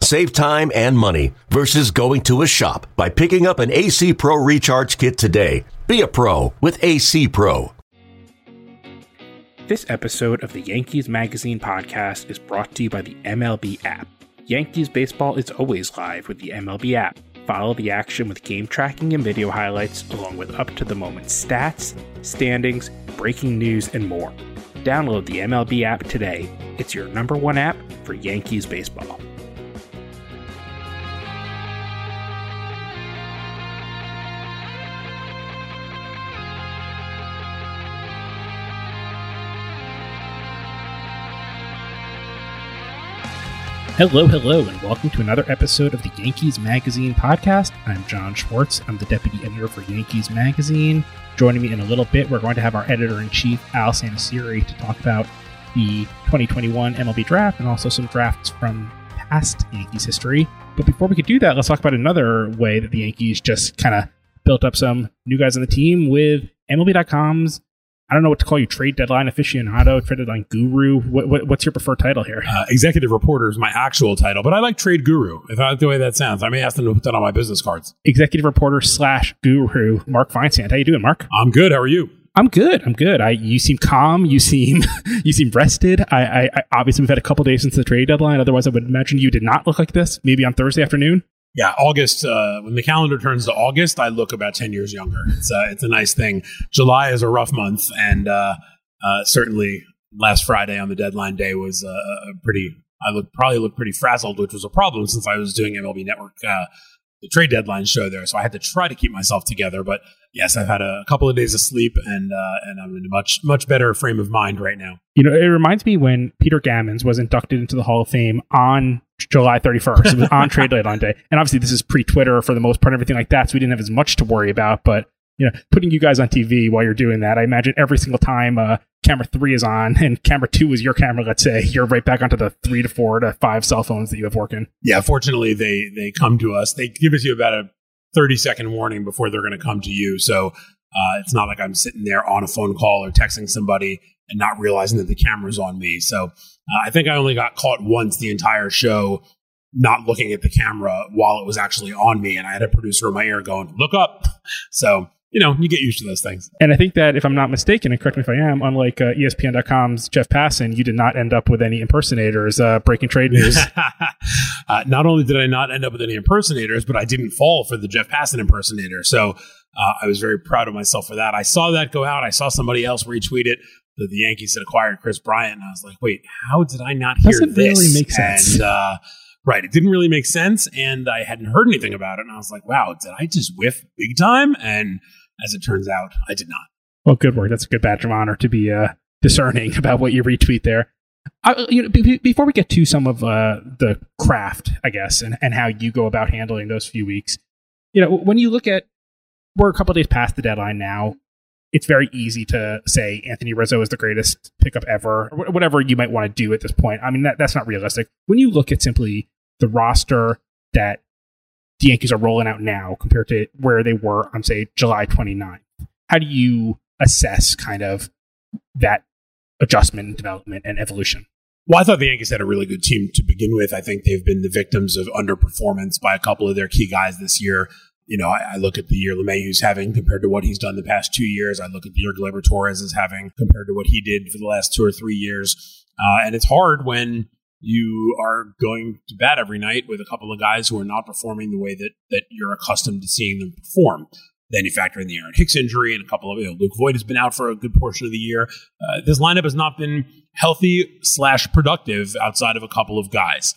Save time and money versus going to a shop by picking up an AC Pro Recharge Kit today. Be a pro with AC Pro. This episode of the Yankees Magazine podcast is brought to you by the MLB app. Yankees baseball is always live with the MLB app. Follow the action with game tracking and video highlights, along with up to the moment stats, standings, breaking news, and more. Download the MLB app today. It's your number one app for Yankees baseball. Hello, hello, and welcome to another episode of the Yankees Magazine podcast. I'm John Schwartz. I'm the deputy editor for Yankees Magazine. Joining me in a little bit, we're going to have our editor in chief, Al Santasiere, to talk about the 2021 MLB draft and also some drafts from past Yankees history. But before we could do that, let's talk about another way that the Yankees just kind of built up some new guys on the team with MLB.com's I don't know what to call you, trade deadline aficionado, trade deadline guru. What, what, what's your preferred title here? Uh, executive reporter is my actual title, but I like trade guru. If I like the way that sounds, I may ask them to put that on my business cards. Executive reporter slash guru, Mark Feinsand. How you doing, Mark? I'm good. How are you? I'm good. I'm good. I you seem calm. You seem you seem rested. I, I, I obviously we've had a couple days since the trade deadline. Otherwise, I would imagine you did not look like this. Maybe on Thursday afternoon. Yeah, August. Uh, when the calendar turns to August, I look about ten years younger. It's uh, it's a nice thing. July is a rough month, and uh, uh certainly last Friday on the deadline day was uh, a pretty. I look probably looked pretty frazzled, which was a problem since I was doing MLB Network uh, the trade deadline show there, so I had to try to keep myself together. But yes, I've had a couple of days of sleep, and uh, and I'm in a much much better frame of mind right now. You know, it reminds me when Peter Gammons was inducted into the Hall of Fame on July 31st. It was on trade deadline day, and obviously this is pre Twitter for the most part, everything like that. So we didn't have as much to worry about, but you know, putting you guys on TV while you're doing that. I imagine every single time uh, camera three is on and camera two is your camera, let's say, you're right back onto the three to four to five cell phones that you have working. Yeah, fortunately, they they come to us. They give us you about a 30 second warning before they're going to come to you. So uh, it's not like I'm sitting there on a phone call or texting somebody and not realizing that the camera's on me. So uh, I think I only got caught once the entire show not looking at the camera while it was actually on me. And I had a producer in my ear going, look up. So you know, you get used to those things. And I think that if I'm not mistaken, and correct me if I am, unlike uh, ESPN.com's Jeff Passan, you did not end up with any impersonators uh, breaking trade news. uh, not only did I not end up with any impersonators, but I didn't fall for the Jeff Passan impersonator. So uh, I was very proud of myself for that. I saw that go out. I saw somebody else retweet it. that the Yankees had acquired Kris Bryant, and I was like, "Wait, how did I not hear Doesn't this?" really make sense. And, uh, Right. It didn't really make sense. And I hadn't heard anything about it. And I was like, wow, did I just whiff big time? And as it turns out, I did not. Well, good work. That's a good badge of honor to be uh, discerning about what you retweet there. I, you know, b- before we get to some of uh, the craft, I guess, and, and how you go about handling those few weeks, you know, when you look at, we're a couple days past the deadline now. It's very easy to say Anthony Rizzo is the greatest pickup ever, or whatever you might want to do at this point. I mean, that, that's not realistic. When you look at simply the roster that the Yankees are rolling out now compared to where they were on, say, July 29th? How do you assess kind of that adjustment, development, and evolution? Well, I thought the Yankees had a really good team to begin with. I think they've been the victims of underperformance by a couple of their key guys this year. You know, I, I look at the year LeMahieu's having compared to what he's done the past two years. I look at the year Gleyber Torres is having compared to what he did for the last two or three years. Uh, and it's hard when you are going to bat every night with a couple of guys who are not performing the way that that you're accustomed to seeing them perform. Then you factor in the Aaron Hicks injury and a couple of you know, Luke Voit has been out for a good portion of the year. Uh, this lineup has not been healthy slash productive outside of a couple of guys.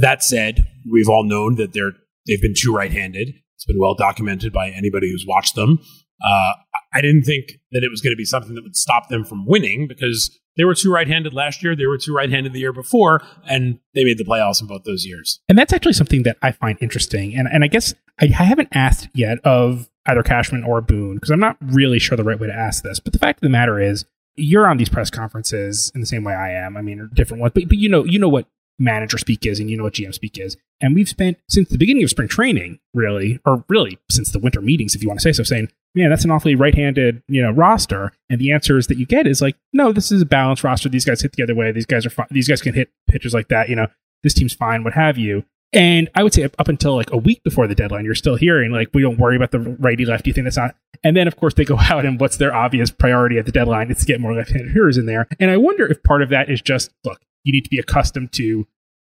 That said, we've all known that they're they've been too right-handed. It's been well documented by anybody who's watched them. Uh, I didn't think that it was going to be something that would stop them from winning because they were two right-handed last year. They were two right-handed the year before, and they made the playoffs in both those years. And that's actually something that I find interesting. And and I guess I haven't asked yet of either Cashman or Boone, because I'm not really sure the right way to ask this. But the fact of the matter is, you're on these press conferences in the same way I am. I mean, different ones, but but you know you know what manager speak is and you know what GM speak is. And we've spent since the beginning of spring training, really, or really since the winter meetings, if you want to say so, saying, man, that's an awfully right-handed, you know, roster. And the answers that you get is like, no, this is a balanced roster. These guys hit the other way. These guys are fine. These guys can hit pitchers like that. You know, this team's fine, what have you. And I would say up, until like a week before the deadline, you're still hearing like, we don't worry about the righty lefty thing. That's not. And then, of course, they go out and what's their obvious priority at the deadline? It's to get more left-handed hitters in there. And I wonder if part of that is just, look, you need to be accustomed to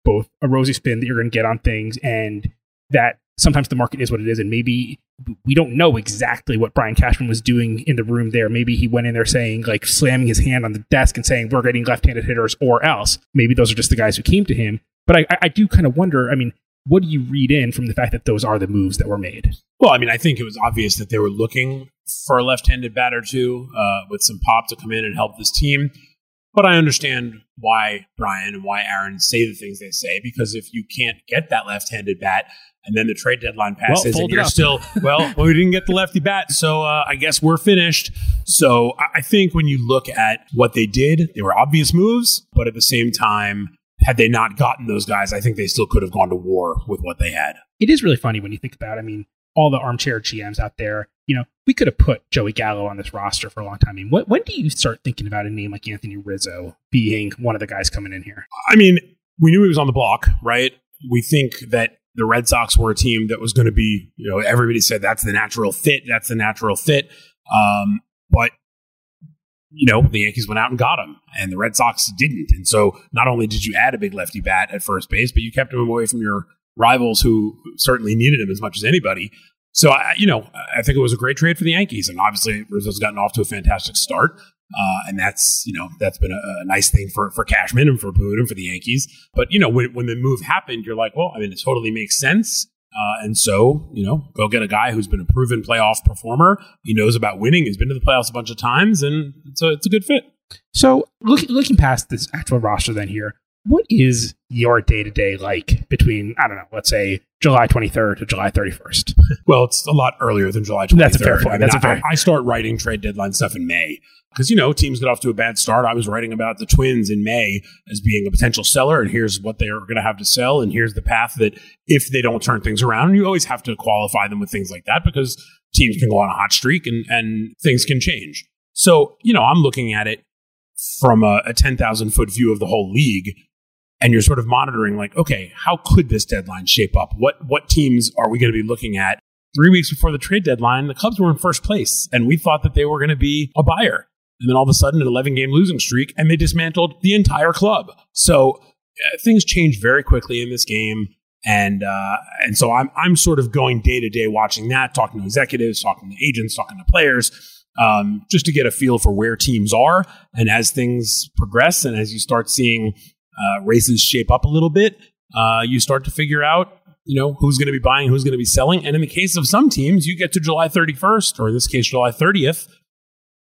both a rosy spin that you're going to get on things and that sometimes the market is what it is. And maybe we don't know exactly what Brian Cashman was doing in the room there. Maybe he went in there saying, like, slamming his hand on the desk and saying, we're getting left handed hitters or else. Maybe those are just the guys who came to him. But I, I do kind of wonder, I mean, what do you read in from the fact that those are the moves that were made? Well, I mean, I think it was obvious that they were looking for a left-handed batter too, uh, with some pop to come in and help this team. But I understand why Brian and why Aaron say the things they say because if you can't get that left-handed bat, and then the trade deadline passes, Well, and you're still well, well, we didn't get the lefty bat, so uh, I guess we're finished. So I- I think when you look at what they did, they were obvious moves, but at the same time, had they not gotten those guys, I think they still could have gone to war with what they had. It is really funny when you think about, it. I mean, all the armchair GMs out there, you know, we could have put Joey Gallo on this roster for a long time. I mean, what, when do you start thinking about a name like Anthony Rizzo being one of the guys coming in here? I mean, we knew he was on the block, right? We think that the Red Sox were a team that was going to be, you know, everybody said that's the natural fit. That's the natural fit. Um, but, you know, the Yankees went out and got him, and the Red Sox didn't. And so not only did you add a big lefty bat at first base, but you kept him away from your rivals who certainly needed him as much as anybody. So, I, you know, I think it was a great trade for the Yankees. And obviously, Rizzo's gotten off to a fantastic start. Uh, and that's, you know, that's been a, a nice thing for, for Cashman and for Boone and for the Yankees. But, you know, when, when the move happened, you're like, well, I mean, it totally makes sense. Uh, and so, you know, go get a guy who's been a proven playoff performer. He knows about winning. He's been to the playoffs a bunch of times, and it's a, it's a good fit. So, look, looking past this actual roster, then here, what is your day to day like between I don't know, let's say July 23rd to July 31st? Well, it's a lot earlier than July 23rd. That's a fair point. I mean, That's a fair- I, start writing trade deadline stuff in May because you know teams get off to a bad start. I was writing about the Twins in May as being a potential seller, and here's what they are going to have to sell, and here's the path that if they don't turn things around, and you always have to qualify them with things like that because teams can go on a hot streak and and things can change. So you know, I'm looking at it from a, a 10,000 foot view of the whole league and you're sort of monitoring like okay how could this deadline shape up? What what teams are we going to be looking at? Three weeks before the trade deadline the cubs were in first place and we thought that they were going to be a buyer. And then all of a sudden an 11 game losing streak and they dismantled the entire club. So uh, things change very quickly in this game and uh, and so I'm I'm sort of going day to day watching that, talking to executives, talking to agents, talking to players, um, just to get a feel for where teams are. And as things progress, and as you start seeing uh, races shape up a little bit, uh, you start to figure out you know who's going to be buying, who's going to be selling. And in the case of some teams, you get to July 31st, or in this case, July 30th,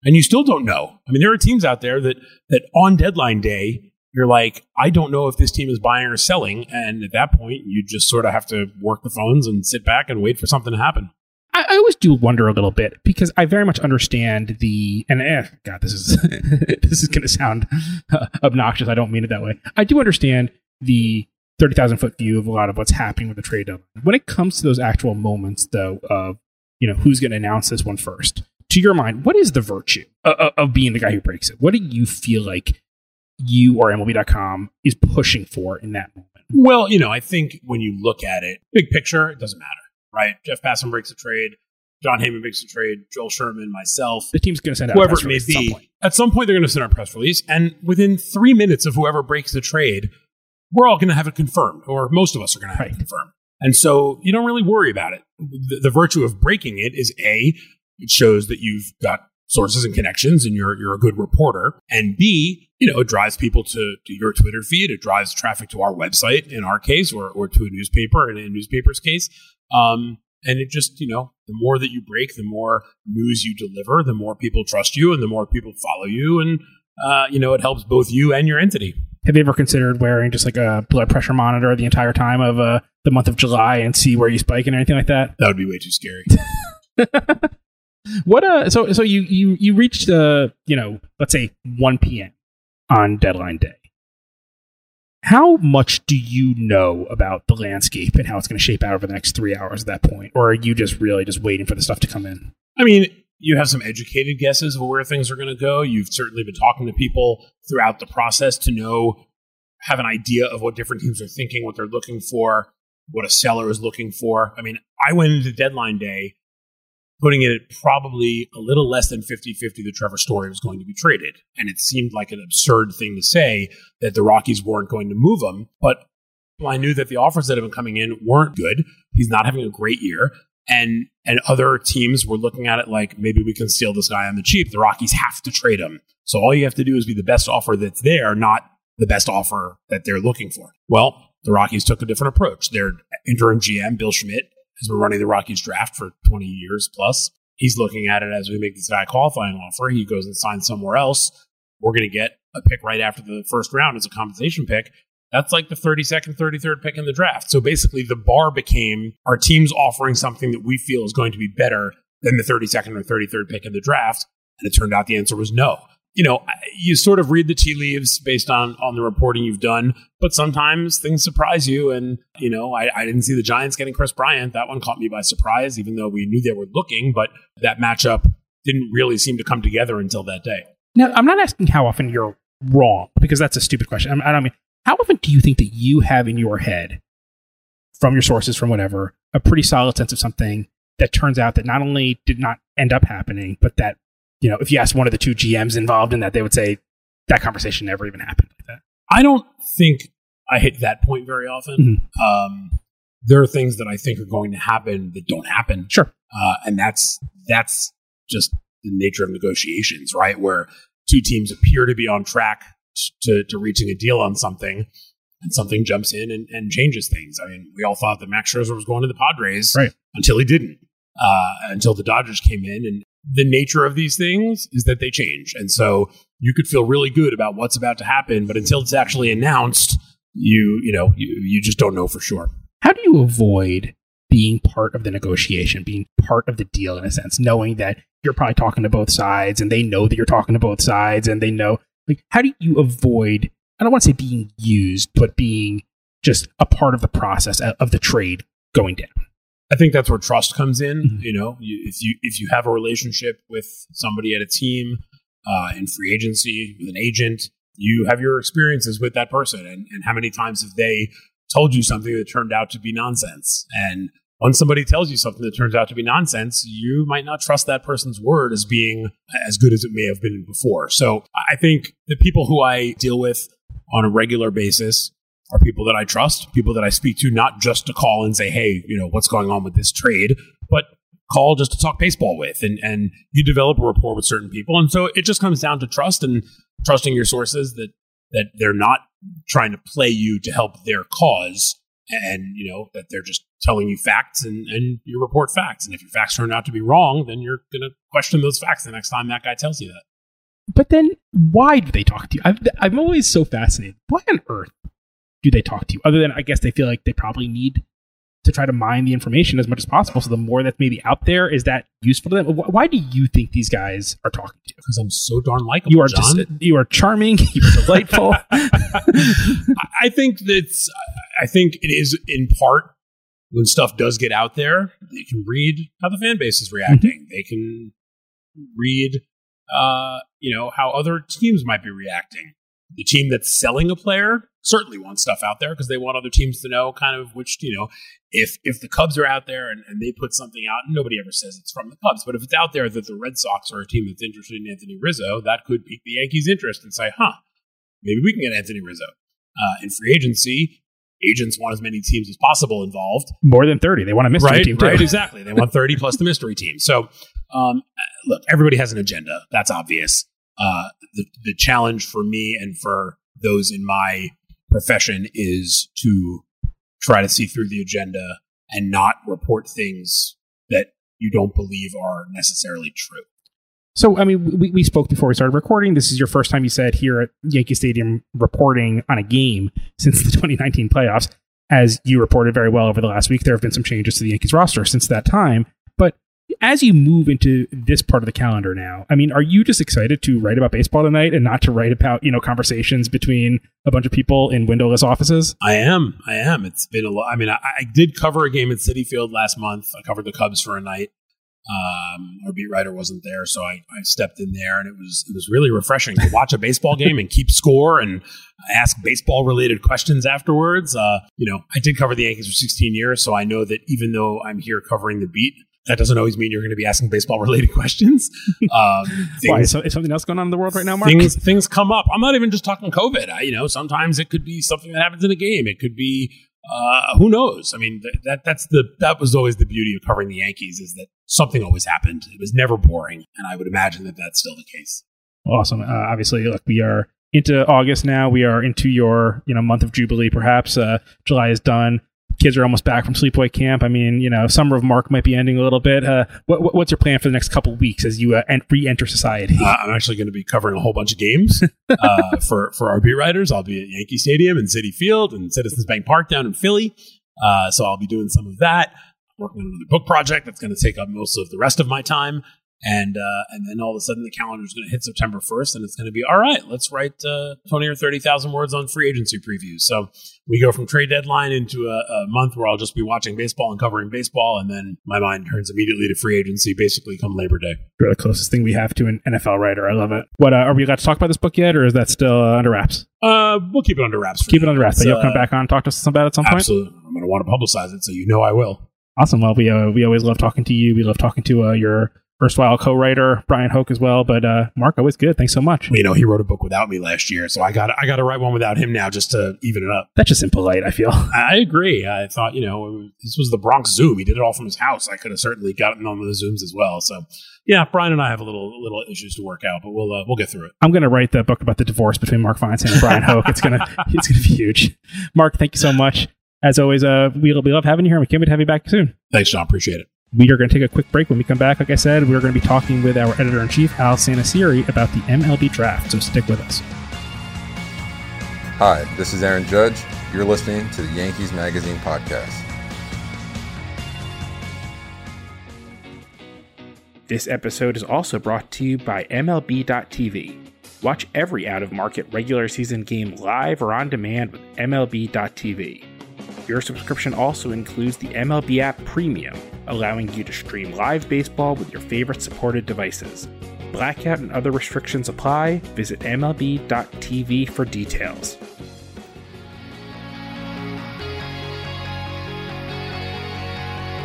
and you still don't know. I mean, there are teams out there that that on deadline day you're like, I don't know if this team is buying or selling. And at that point, you just sort of have to work the phones and sit back and wait for something to happen. I, I always do wonder a little bit because I very much understand the and eh, God, this is this is going to sound uh, obnoxious. I don't mean it that way. I do understand the thirty thousand foot view of a lot of what's happening with the trade deadline. When it comes to those actual moments, though, of you know who's going to announce this one first. To your mind, what is the virtue of, of being the guy who breaks it? What do you feel like you or MLB.com is pushing for in that moment? Well, you know, I think when you look at it, big picture, it doesn't matter, right? Jeff Passan breaks a trade. Jon Heyman breaks a trade. Joel Sherman, myself, The team's going to send out a whoever press it may release at some be. point. At some point, they're going to send out a press release. And within three minutes of whoever breaks the trade, we're all going to have it confirmed, or most of us are going to have Right. it confirmed. And so you don't really worry about it. The, the virtue of breaking it is A, it shows that you've got sources and connections and you're, you're a good reporter. And B, you know, it drives people to, to your Twitter feed. It drives traffic to our website in our case or, or to a newspaper in a newspaper's case. Um, and it just, you know, the more that you break, the more news you deliver, the more people trust you and the more people follow you. And, uh, you know, it helps both you and your entity. Have you ever considered wearing just like a blood pressure monitor the entire time of uh, the month of July and see where you spike and anything like that? That would be way too scary. what uh so so you you you reached uh you know let's say 1 p.m on deadline day how much do you know about the landscape and how it's going to shape out over the next three hours at that point or are you just really just waiting for the stuff to come in I mean, you have some educated guesses of where things are going to go. You've certainly been talking to people throughout the process to know, have an idea of what different teams are thinking, what they're looking for, what a seller is looking for. I mean, I went into deadline day putting it at probably a little less than 50 50 that Trevor Story was going to be traded. And it seemed like an absurd thing to say that the Rockies weren't going to move him. But I knew that the offers that have been coming in weren't good. He's not having a great year and and other teams were looking at it like maybe we can steal this guy on the cheap. The Rockies have to trade him. So all you have to do is be the best offer that's there, not the best offer that they're looking for. Well, the Rockies took a different approach. Their interim GM, Bill Schmidt, has been running the Rockies draft for 20 years plus. He's looking at it as we make this guy a qualifying offer. He goes and signs somewhere else. We're going to get a pick right after the first round as a compensation pick. That's like the 32nd, 33rd pick in the draft. So basically, the bar became our team's offering something that we feel is going to be better than the 32nd or 33rd pick in the draft. And it turned out the answer was no. You know, you sort of read the tea leaves based on on the reporting you've done, but sometimes things surprise you. And you know, I, I didn't see the Giants getting Kris Bryant. That one caught me by surprise, even though we knew they were looking. But that matchup didn't really seem to come together until that day. now i'm not asking how often you're wrong because that's a stupid question i don't mean how often do you think that you have in your head from your sources from whatever a pretty solid sense of something that turns out that not only did not end up happening but that you know if you asked one of the two gms involved in that they would say that conversation never even happened like that I don't think I hit that point very often. Um, there are things that I think are going to happen that don't happen. sure uh, and that's that's just the nature of negotiations, right? Where two teams appear to be on track to, to reaching a deal on something, and something jumps in and, and changes things. I mean, we all thought that Max Scherzer was going to the Padres Right. until he didn't, uh, until the Dodgers came in. And the nature of these things is that they change, and so you could feel really good about what's about to happen, but until it's actually announced, you you know you, you just don't know for sure. how do you avoid being part of the negotiation, being part of the deal in a sense, knowing that you're probably talking to both sides and they know that you're talking to both sides and they know like how do you avoid I don't want to say being used, but being just a part of the process of of the trade going down. I think that's where trust comes in. Mhm. You know, you, if you if you have a relationship with somebody at a team uh, in free agency with an agent, you have your experiences with that person, and, and how many times have they told you something that turned out to be nonsense? And when somebody tells you something that turns out to be nonsense, you might not trust that person's word as being as good as it may have been before. So I think the people who I deal with on a regular basis are people that I trust, people that I speak to, not just to call and say, hey, you know, what's going on with this trade, but call just to talk baseball with. And, and you develop a rapport with certain people. And so it just comes down to trust and trusting your sources that, that they're not trying to play you to help their cause. And, you know, that they're just telling you facts and, and you report facts. And if your facts turn out to be wrong, then you're going to question those facts the next time that guy tells you that. But then why do they talk to you? I've, I'm always so fascinated. Why on earth do they talk to you? Other than I guess they feel like they probably need to try to mine the information as much as possible. So the more that's maybe out there, is that useful to them? Why do you think these guys are talking to you? Because I'm so darn likable. You are John. just you are charming. You're delightful. I think that's. I think it is in part when stuff does get out there, they can read how the fan base is reacting. They can read, uh, you know, how other teams might be reacting. The team that's selling a player certainly wants stuff out there because they want other teams to know kind of which, you know, if if the Cubs are out there and, and they put something out, and nobody ever says it's from the Cubs, but if it's out there that the Red Sox are a team that's interested in Anthony Rizzo, that could pique the Yankees' interest and say, huh, maybe we can get Anthony Rizzo. Uh, in free agency, agents want as many teams as possible involved. More than thirty. They want a mystery right, team too. right, exactly. They want 30 plus the mystery team. So, um, look, everybody has an agenda. That's obvious. Uh, the, the challenge for me and for those in my profession is to try to see through the agenda and not report things that you don't believe are necessarily true. So, I mean, we, we spoke before we started recording. This is your first time you said here at Yankee Stadium reporting on a game since the 2019 playoffs. As you reported very well over the last week, there have been some changes to the Yankees roster since that time. As you move into this part of the calendar now, I mean, are you just excited to write about baseball tonight and not to write about, you know, conversations between a bunch of people in windowless offices? I am. I am. It's been a lot. I mean, I, I did cover a game at Citi Field last month. I covered the Cubs for a night. Um, our beat writer wasn't there, so I, I stepped in there, and it was it was really refreshing to watch a baseball game and keep score and ask baseball related questions afterwards. Uh, you know, I did cover the Yankees for 16 years, so I know that even though I'm here covering the beat, that doesn't always mean you're going to be asking baseball related questions. Um, things, Why, is, something else going on in the world right now, Mark? Things, things come up. I'm not even just talking COVID. I, you know, sometimes it could be something that happens in a game. It could be uh, who knows? I mean, th- that that's the that was always the beauty of covering the Yankees is that something always happened. It was never boring, and I would imagine that that's still the case. Awesome. Uh, obviously, look, we are into August now. We are into your you know month of Jubilee. Perhaps uh, July is done kids are almost back from sleepaway camp. I mean, you know, summer of Mark might be ending a little bit. Uh, what, what's your plan for the next couple weeks as you uh, re-enter society? Uh, I'm actually going to be covering a whole bunch of games uh, for for our beat writers. I'll be at Yankee Stadium and Citi Field and Citizens Bank Park down in Philly. Uh, so I'll be doing some of that. working on another book project that's going to take up most of the rest of my time and uh, and then all of a sudden the calendar is going to hit September 1st, and it's going to be all right. Let's write uh, twenty or thirty thousand words on free agency previews. So we go from trade deadline into a, a, month where I'll just be watching baseball and covering baseball, and then my mind turns immediately to free agency, basically come Labor Day. You're the closest thing we have to an NFL writer. I love it. What uh, are we allowed to talk about this book yet, or is that still uh, under wraps? Uh, we'll keep it under wraps. keep now. it under wraps. So you'll come uh, back on and talk to us about it at some absolutely. point. Absolutely, I'm going to want to publicize it, so you know I will. Awesome. Well, we uh, we always love talking to you. We love talking to your erstwhile co-writer Bryan Hoch as well. But uh, Mark, always good. Thanks so much. You know, he wrote a book without me last year, so I got I got to write one without him now just to even it up. That's just impolite. I feel. I agree. I thought you know this was the Bronx Zoom. He did it all from his house. I could have certainly gotten on with the Zooms as well. So yeah, Bryan and I have a little little issues to work out, but we'll uh, we'll get through it. I'm going to write the book about the divorce between Mark Feinsand and Bryan Hoch. It's gonna it's gonna be huge. Mark, thank you so much. As always, uh, we, we love having you here. We can't wait to have you back soon. Thanks, John. Appreciate it. We are going to take a quick break. When we come back, like I said, we're going to be talking with our editor in chief, Al Santasiere, about the MLB draft. So stick with us. Hi, this is Aaron Judge. You're listening to the Yankees Magazine podcast. This episode is also brought to you by MLB.tv. Watch every out of market regular season game live or on demand with MLB.tv. Your subscription also includes the MLB app Premium, allowing you to stream live baseball with your favorite supported devices. Blackout and other restrictions apply. Visit MLB.tv for details.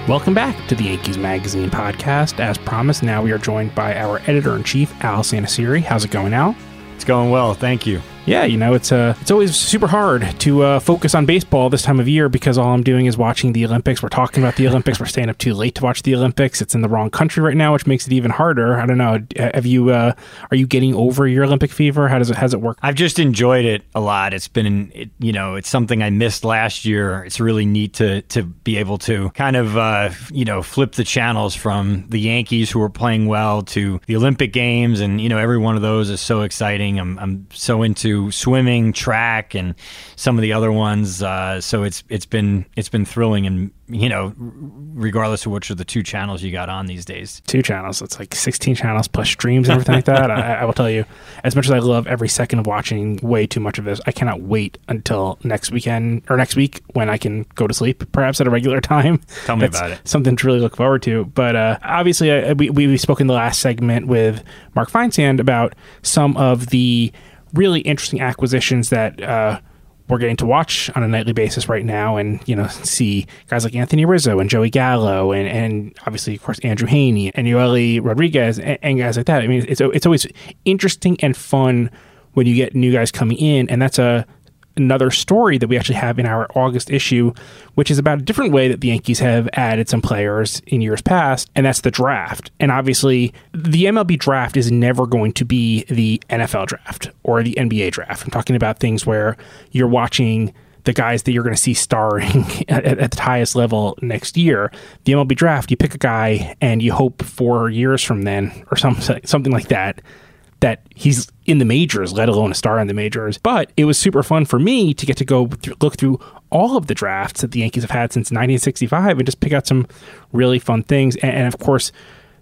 Welcome back to the Yankees Magazine podcast. As promised, now we are joined by our editor in chief, Al Santasiere. How's it going, Al? It's going well. Thank you yeah, you know, it's uh, it's always super hard to uh, focus on baseball this time of year because all I'm doing is watching the Olympics. We're talking about the Olympics. We're staying up too late to watch the Olympics. It's in the wrong country right now, which makes it even harder. I don't know. Have you? Uh, are you getting over your Olympic fever? How does it? Has it worked? I've just enjoyed it a lot. It's been, it, you know, it's something I missed last year. It's really neat to to be able to kind of, uh, you know, flip the channels from the Yankees who are playing well to the Olympic Games, and you know, every one of those is so exciting. I'm I'm so into swimming track and some of the other ones. Uh, so it's it's been it's been thrilling, and you know, regardless of which of the two channels you got on these days. Two channels. It's like sixteen channels plus streams and everything like that. I, I, will tell you, as much as I love every second of watching way too much of this, I cannot wait until next weekend or next week when I can go to sleep, perhaps at a regular time. Tell me about it. Something to really look forward to. But uh, obviously, uh, we we spoke in the last segment with Mark Feinsand about some of the really interesting acquisitions that uh, we're getting to watch on a nightly basis right now, and you know, see guys like Anthony Rizzo and Joey Gallo, and and obviously, of course, Andrew Heaney and Joely Rodriguez, and, and guys like that. I mean, it's it's always interesting and fun when you get new guys coming in, and that's a another story that we actually have in our August issue, which is about a different way that the Yankees have added some players in years past, and that's the draft. And obviously, the MLB draft is never going to be the NFL draft or the NBA draft. I'm talking about things where you're watching the guys that you're going to see starring at, at, the highest level next year. The MLB draft, you pick a guy and you hope four years from then or something something like that that he's in the majors, let alone a star in the majors. But it was super fun for me to get to go th- look through all of the drafts that the Yankees have had since 1965 and just pick out some really fun things. And, and of course,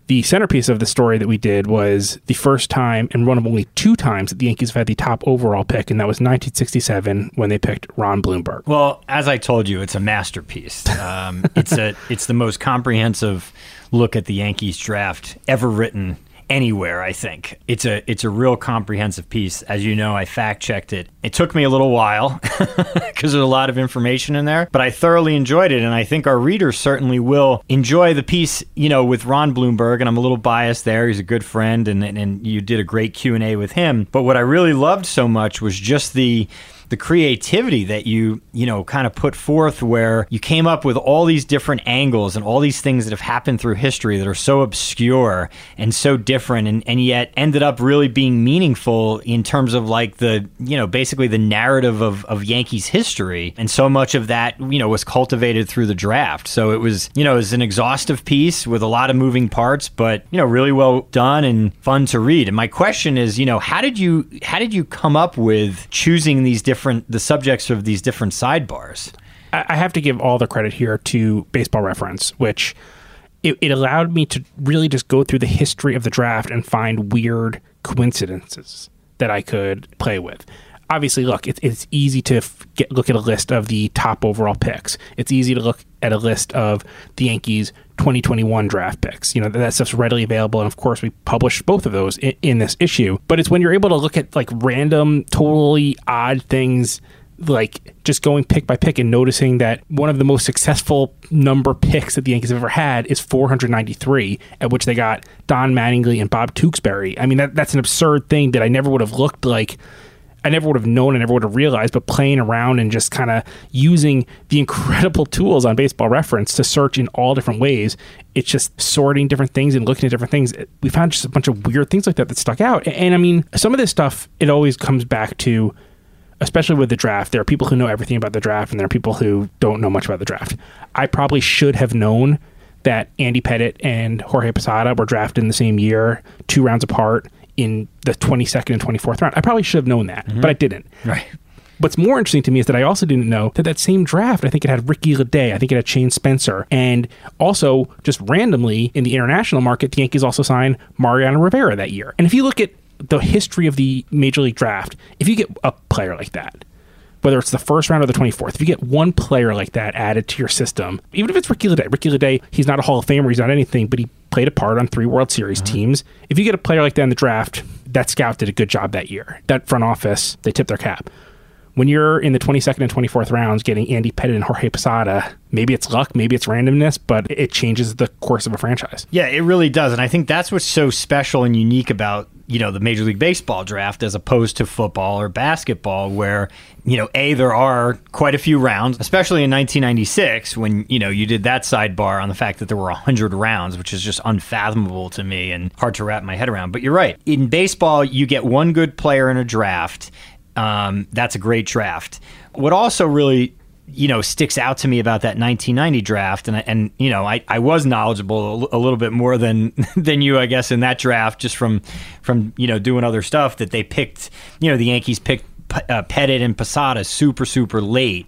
the centerpiece of the story that we did was the first time and one of only two times that the Yankees have had the top overall pick, and that was 1967 when they picked Ron Blomberg. Well, as I told you, it's a masterpiece. Um, it's a it's the most comprehensive look at the Yankees draft ever written anywhere. I think it's a it's a real comprehensive piece. As you know, I fact checked it. It took me a little while because there's a lot of information in there, but I thoroughly enjoyed it, and I think our readers certainly will enjoy the piece. You know, with Ron Blomberg, and I'm a little biased there. He's a good friend, and and, and you did a great Q and A with him. But what I really loved so much was just the the creativity that you you know kind of put forth where you came up with all these different angles and all these things that have happened through history that are so obscure and so different and, and yet ended up really being meaningful in terms of like the you know basically the narrative of, of Yankees history. And so much of that you know was cultivated through the draft. So it was you know it was an exhaustive piece with a lot of moving parts but you know really well done and fun to read. And my question is you know how did you how did you come up with choosing these different different the subjects of these different sidebars. I have to give all the credit here to Baseball Reference, which it, it allowed me to really just go through the history of the draft and find weird coincidences that I could play with obviously, look, it's, it's easy to get, look at a list of the top overall picks. It's easy to look at a list of the Yankees 2021 draft picks. You know, that stuff's readily available. And of course, we published both of those in, in this issue. But it's when you're able to look at like random, totally odd things like just going pick by pick and noticing that one of the most successful number picks that the Yankees have ever had is 493, at which they got Don Mattingly and Bob Tewksbury. I mean, that, that's an absurd thing that I never would have looked like I never would have known, I never would have realized, but playing around and just kind of using the incredible tools on Baseball Reference to search in all different ways. It's just sorting different things and looking at different things. We found just a bunch of weird things like that that stuck out. And, and I mean, some of this stuff, it always comes back to, especially with the draft, there are people who know everything about the draft and there are people who don't know much about the draft. I probably should have known that Andy Pettitte and Jorge Posada were drafted in the same year, two rounds apart in the 22nd and 24th round. I probably should have known that, mm-hmm. but I didn't. Right. What's more interesting to me is that I also didn't know that that same draft, I think it had Ricky Ledee, I think it had Shane Spencer, and also just randomly in the international market, the Yankees also signed Mariano Rivera that year. And if you look at the history of the Major League Draft, if you get a player like that, whether it's the first round or the 24th, if you get one player like that added to your system, even if it's Ricky Ledee, Ricky Ledee, he's not a Hall of Famer, he's not anything, but he played a part on three World Series uh-huh. teams. If you get a player like that in the draft, that scout did a good job that year. That front office, they tip their cap. When you're in the 22nd and 24th rounds getting Andy Pettitte and Jorge Posada, maybe it's luck, maybe it's randomness, but it changes the course of a franchise. Yeah, it really does. And I think that's what's so special and unique about you know the Major League Baseball draft as opposed to football or basketball, where you know a there are quite a few rounds, especially in 1996 when you know you did that sidebar on the fact that there were 100 rounds, which is just unfathomable to me and hard to wrap my head around. But you're right. In baseball, you get one good player in a draft. Um, that's a great draft. What also really you know sticks out to me about that 1990 draft. And and you know I, I was knowledgeable a, little bit more than than you I guess in that draft just from from you know doing other stuff that they picked you know the Yankees picked uh, Pettitte and Posada super super late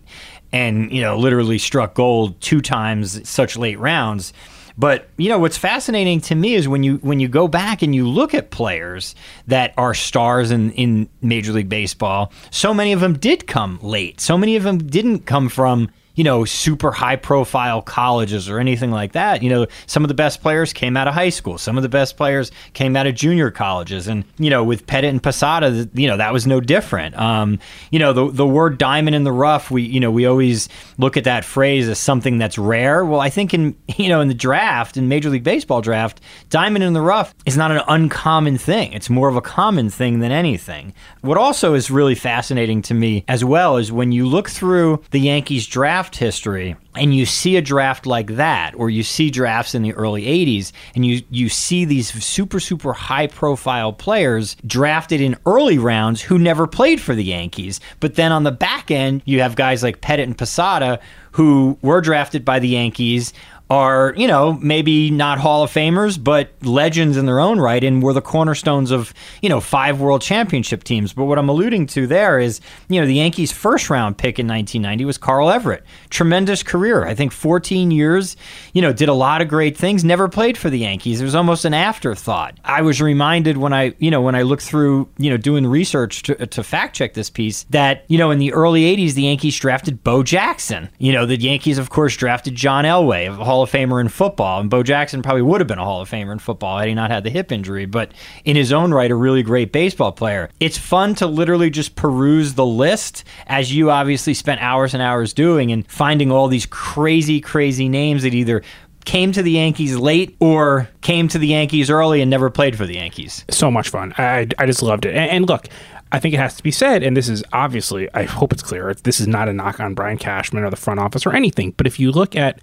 and you know literally struck gold two times such late rounds but you know what's fascinating to me is when you when you go back and you look at players that are stars in in Major League Baseball, so many of them did come late. So many of them didn't come from you know, super high profile colleges or anything like that. You know, some of the best players came out of high school. Some of the best players came out of junior colleges. And, you know, with Pettitte and Posada, you know, that was no different. Um, you know, the, the word diamond in the rough, we, you know, we always look at that phrase as something that's rare. Well, I think in, you know, in the draft, in Major League Baseball draft, diamond in the rough is not an uncommon thing. It's more of a common thing than anything. What also is really fascinating to me as well is when you look through the Yankees draft draft history and you see a draft like that or you see drafts in the early 80s and you you see these super super high profile players drafted in early rounds who never played for the Yankees. But then on the back end you have guys like Pettitte and Posada who were drafted by the Yankees are, you know, maybe not Hall of Famers, but legends in their own right and were the cornerstones of, you know, five world championship teams. But what I'm alluding to there is, you know, the Yankees' first round pick in 1990 was Carl Everett. Tremendous career. I think 14 years, you know, did a lot of great things, never played for the Yankees. It was almost an afterthought. I was reminded when I, you know, when I looked through, you know, doing research to, to fact check this piece that, you know, in the early 80s, the Yankees drafted Bo Jackson. You know, the Yankees, of course, drafted John Elway, a Of Famer in football. And Bo Jackson probably would have been a Hall of Famer in football had he not had the hip injury, but in his own right, a really great baseball player. It's fun to literally just peruse the list, as you obviously spent hours and hours doing, and finding all these crazy, crazy names that either came to the Yankees late or came to the Yankees early and never played for the Yankees. So much fun. I, I just loved it. And, and look, I think it has to be said, and this is obviously, I hope it's clear, this is not a knock on Brian Cashman or the front office or anything. But if you look at,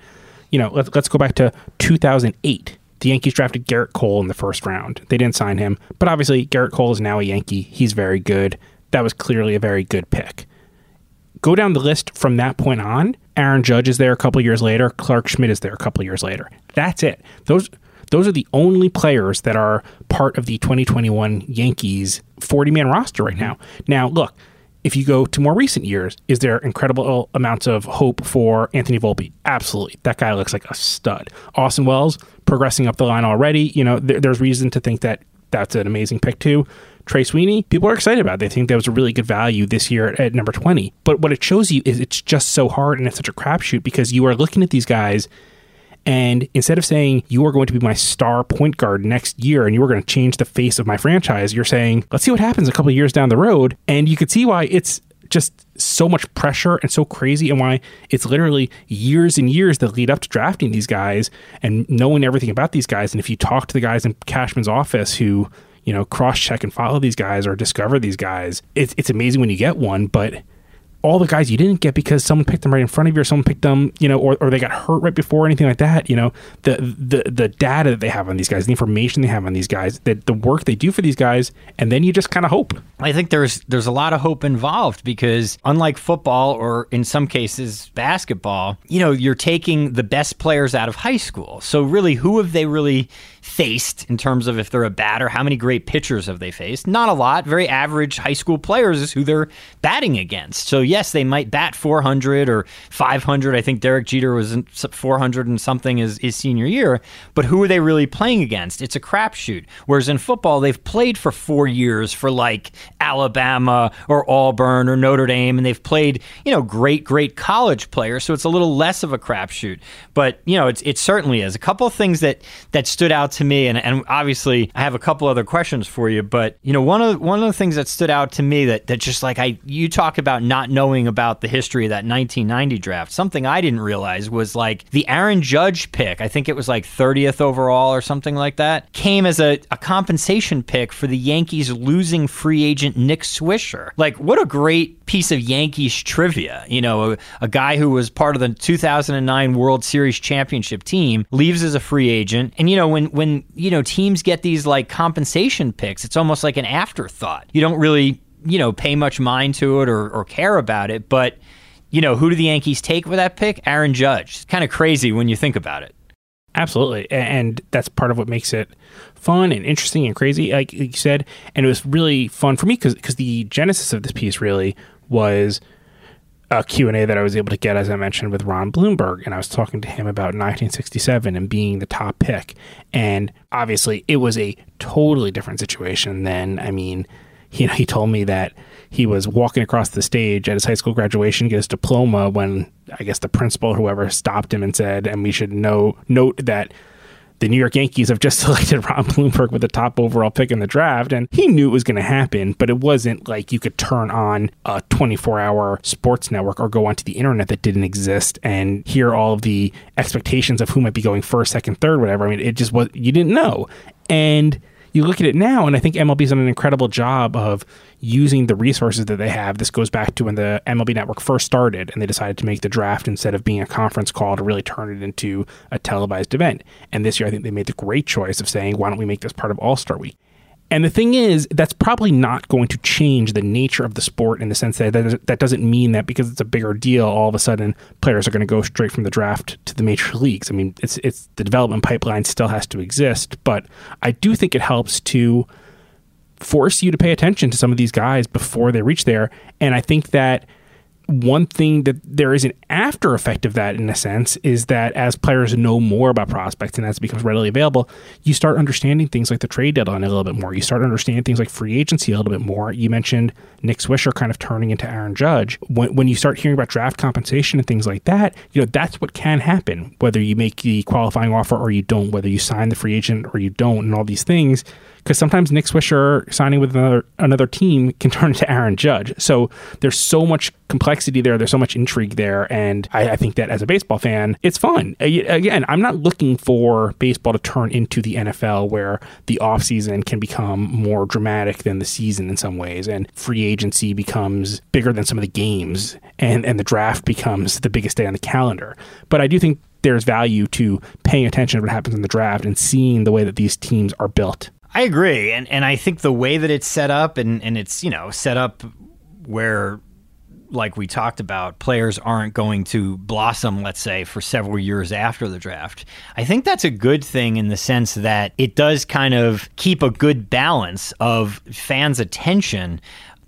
you know, let's, let's go back to 2008. The Yankees drafted Gerrit Cole in the first round. They didn't sign him, but obviously Gerrit Cole is now a Yankee. He's very good. That was clearly a very good pick. Go down the list from that point on. Aaron Judge is there a couple years later. Clarke Schmidt is there a couple years later. That's it. Those those are the only players that are part of the 2021 Yankees 40 man roster right now. Now, look, if you go to more recent years, is there incredible amounts of hope for Anthony Volpe? Absolutely. That guy looks like a stud. Austin Wells progressing up the line already. You know, there, there's reason to think that that's an amazing pick too. Trey Sweeney, people are excited about. It. They think that was a really good value this year at, at number 20. But what it shows you is it's just so hard and it's such a crapshoot because you are looking at these guys and instead of saying you are going to be my star point guard next year and you are going to change the face of my franchise, you're saying, let's see what happens a couple years down the road. And you could see why it's just so much pressure and so crazy and why it's literally years and years that lead up to drafting these guys and knowing everything about these guys. And if you talk to the guys in Cashman's office who, you know, cross check and follow these guys or discover these guys, it's, it's amazing when you get one, but all the guys you didn't get because someone picked them right in front of you or someone picked them, you know, or, or they got hurt right before or anything like that, you know, the, the, the data that they have on these guys, the information they have on these guys, the, the work they do for these guys, and then you just kind of hope. I think there's, there's a lot of hope involved because unlike football or in some cases basketball, you know, you're taking the best players out of high school. So really, who have they really faced in terms of if they're a batter, how many great pitchers have they faced? Not a lot. Very average high school players is who they're batting against. So yes, they might bat 400 or 500. I think Derek Jeter was 400 and something his, his senior year. But who are they really playing against? It's a crapshoot. Whereas in football, they've played for four years for like Alabama or Auburn or Notre Dame, and they've played you know great great college players. So it's a little less of a crapshoot. But you know, it's it certainly is. A couple of things that that stood out to me, and, and obviously I have a couple other questions for you. But you know, one of one of the things that stood out to me that that just like I you talk about not knowing about the history of that 1990 draft. Something I didn't realize was like the Aaron Judge pick. I think it was like 30th overall or something like that. Came as a, a compensation pick for the Yankees losing free agent Nick Swisher. Like what a great piece of Yankees trivia. You know, a, a guy who was part of the 2009 World Series championship team leaves as a free agent, and you know when when you know teams get these like compensation picks, it's almost like an afterthought. You don't really you know pay much mind to it or, or care about it, but you know who do the Yankees take with that pick? Aaron Judge. It's kind of crazy when you think about it. Absolutely, and that's part of what makes it fun and interesting and crazy, like you said. And it was really fun for me because because the genesis of this piece really was a Q&A that I was able to get, as I mentioned, with Ron Blomberg. And I was talking to him about 1967 and being the top pick. And obviously, it was a totally different situation than, I mean, you know, he told me that he was walking across the stage at his high school graduation, get his diploma, when I guess the principal whoever stopped him and said, and we should know note that the New York Yankees have just selected Ron Blomberg with the top overall pick in the draft, and he knew it was going to happen, but it wasn't like you could turn on a 24 hour sports network or go onto the internet that didn't exist and hear all of the expectations of who might be going first, second, third, whatever. I mean, it just was, you didn't know. And you look at it now, and I think MLB's done an incredible job of using the resources that they have. This goes back to when the MLB network first started and they decided to make the draft instead of being a conference call to really turn it into a televised event. And this year, I think they made the great choice of saying, why don't we make this part of All Star Week? And the thing is, that's probably not going to change the nature of the sport in the sense that that, doesn't mean that because it's a bigger deal, all of a sudden players are going to go straight from the draft to the major leagues. I mean, it's it's the development pipeline still has to exist, but I do think it helps to force you to pay attention to some of these guys before they reach there. And I think that one thing that there is an after effect of that in a sense is that as players know more about prospects and as it becomes readily available, you start understanding things like the trade deadline a little bit more. You start understanding things like free agency a little bit more. You mentioned Nick Swisher kind of turning into Aaron Judge. When, when you start hearing about draft compensation and things like that, you know, that's what can happen, whether you make the qualifying offer or you don't, whether you sign the free agent or you don't, and all these things because sometimes Nick Swisher signing with another another team can turn into Aaron Judge. So there's so much complexity there. There's so much intrigue there, and I, I think that as a baseball fan, it's fun. Again, I'm not looking for baseball to turn into the NFL where the offseason can become more dramatic than the season in some ways, and free agency becomes bigger than some of the games, and and the draft becomes the biggest day on the calendar. But I do think there's value to paying attention to what happens in the draft and seeing the way that these teams are built. I agree, and and I think the way that it's set up, and and it's you know set up where, like we talked about, players aren't going to blossom, let's say, for several years after the draft. I think that's a good thing in the sense that it does kind of keep a good balance of fans' attention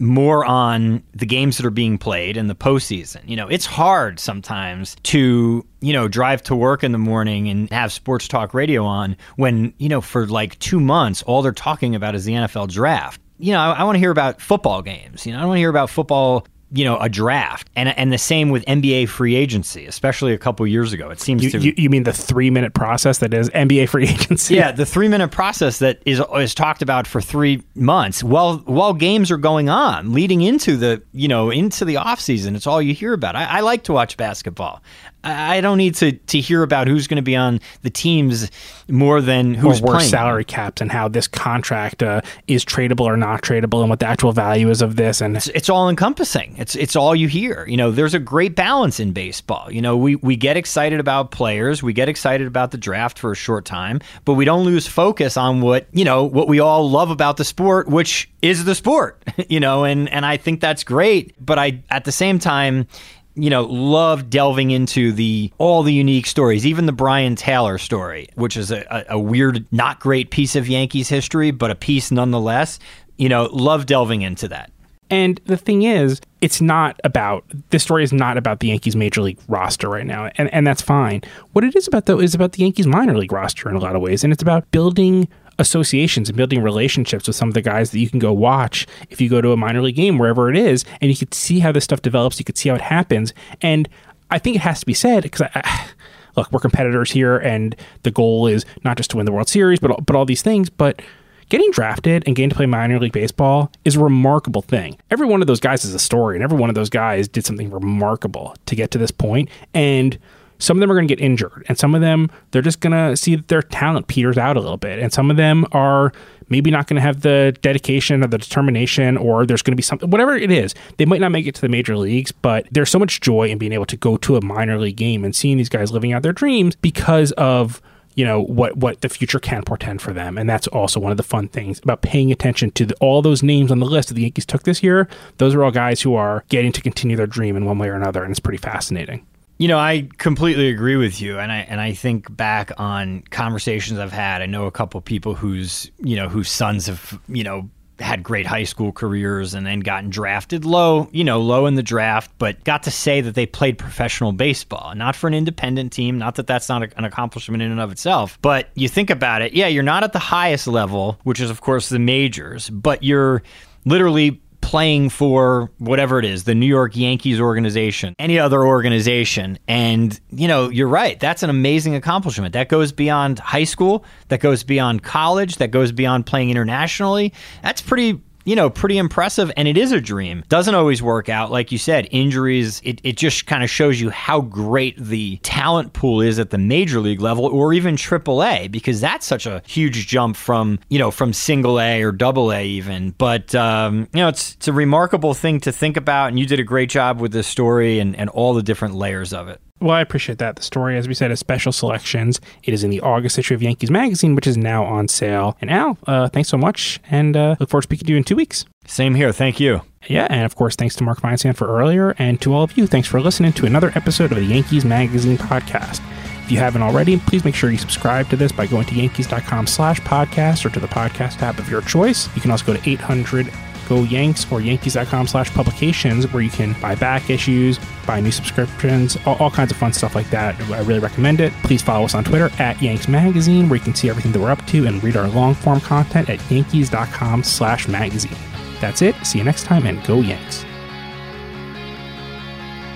more on the games that are being played in the postseason. You know, it's hard sometimes to, you know, drive to work in the morning and have sports talk radio on when, you know, for like two months, all they're talking about is the NFL draft you know, I, I want to hear about football games. You know, I want to hear about football you know a draft. And and the same with NBA free agency especially a couple years ago. It seems you, to you, you, mean the 3 minute process that is NBA free agency? Yeah the 3 minute process that is is talked about for 3 months while while games are going on leading into the you know into the off season. It's all you hear about. I, I like to watch basketball I don't need to to hear about who's going to be on the teams more than who's or playing. salary caps and how this contract uh, is tradable or not tradable and what the actual value is of this and it's, it's, all encompassing. It's it's all you hear. You know there's a great balance in baseball. You know we we get excited about players. We get excited about the draft for a short time but we don't lose focus on what you know what we all love about the sport which is the sport you know and and I think that's great. But I at the same time you know, love delving into the all the unique stories, even the Brien Taylor story, which is a, a, weird, not great piece of Yankees history, but a piece nonetheless. You know, love delving into that. And the thing is, it's not about this story is not about the Yankees major league roster right now, and and that's fine. What it is about though is about the Yankees minor league roster in a lot of ways, and it's about building associations and building relationships with some of the guys that you can go watch if you go to a minor league game, wherever it is, and you could see how this stuff develops. You could see how it happens. And I think it has to be said because I, look, we're competitors here, and the goal is not just to win the World Series, but but all these things. But getting drafted and getting to play minor league baseball is a remarkable thing. Every one of those guys is a story, and every one of those guys did something remarkable to get to this point. And some of them are going to get injured, and some of them they're just going to see that their talent peters out a little bit, and some of them are maybe not going to have the dedication or the determination, or there's going to be something, whatever it is. They might not make it to the major leagues, but there's so much joy in being able to go to a minor league game and seeing these guys living out their dreams because of you know what what the future can portend for them and that's also one of the fun things about paying attention to the, all those names on the list that the yankees took this year those are all guys who are getting to continue their dream in one way or another and it's pretty fascinating you know, I completely agree with you, and I and I think back on conversations I've had. I know a couple people whose you know whose sons have you know had great high school careers and then gotten drafted low, you know, low in the draft, but got to say that they played professional baseball, not for an independent team. Not that that's not an accomplishment in and of itself, but you think about it. Yeah, you're not at the highest level, which is of course the majors, but you're literally playing for whatever it is, the New York Yankees organization, any other organization. And, you know, you're right. That's an amazing accomplishment. That goes beyond high school, that goes beyond college, that goes beyond playing internationally. That's pretty you know, pretty impressive. And it is a dream. Doesn't always work out. Like you said, injuries, it, it just kind of shows you how great the talent pool is at the major league level or even triple A, because that's such a huge jump from, you know, from single A or double A even. But, um, you know, it's, it's a remarkable thing to think about. And you did a great job with this story and, and all the different layers of it. Well, I appreciate that. The story, as we said, is special selections. It is in the August issue of Yankees Magazine, which is now on sale. And Al, uh, thanks so much, and uh, look forward to speaking to you in two weeks. Same here. Thank you. Yeah, and of course, thanks to Mark Feinsand for earlier, and to all of you, thanks for listening to another episode of the Yankees Magazine podcast. If you haven't already, please make sure you subscribe to this by going to yankees.com slash podcast or to the podcast app of your choice. You can also go to 800 Go Yanks or Yankees.com slash publications where you can buy back issues, buy new subscriptions, all, all, kinds of fun stuff like that. I really recommend it. Please follow us on Twitter at Yanks Magazine where you can see everything that we're up to and read our long form content at Yankees.com slash magazine. That's it. See you next time and go Yanks.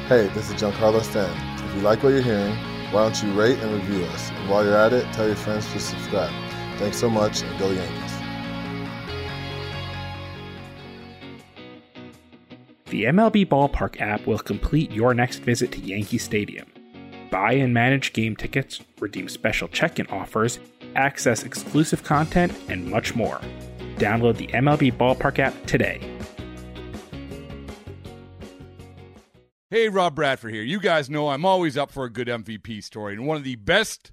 Hey, this is Giancarlo Stanton. If you like what you're hearing, why don't you rate and review us? And while you're at it, tell your friends to subscribe. Thanks so much and go Yankees. The MLB Ballpark app will complete your next visit to Yankee Stadium. Buy and manage game tickets, redeem special check in offers, access exclusive content, and much more. Download the MLB Ballpark app today. Hey, Rob Bradford here. You guys know I'm always up for a good MVP story, and one of the best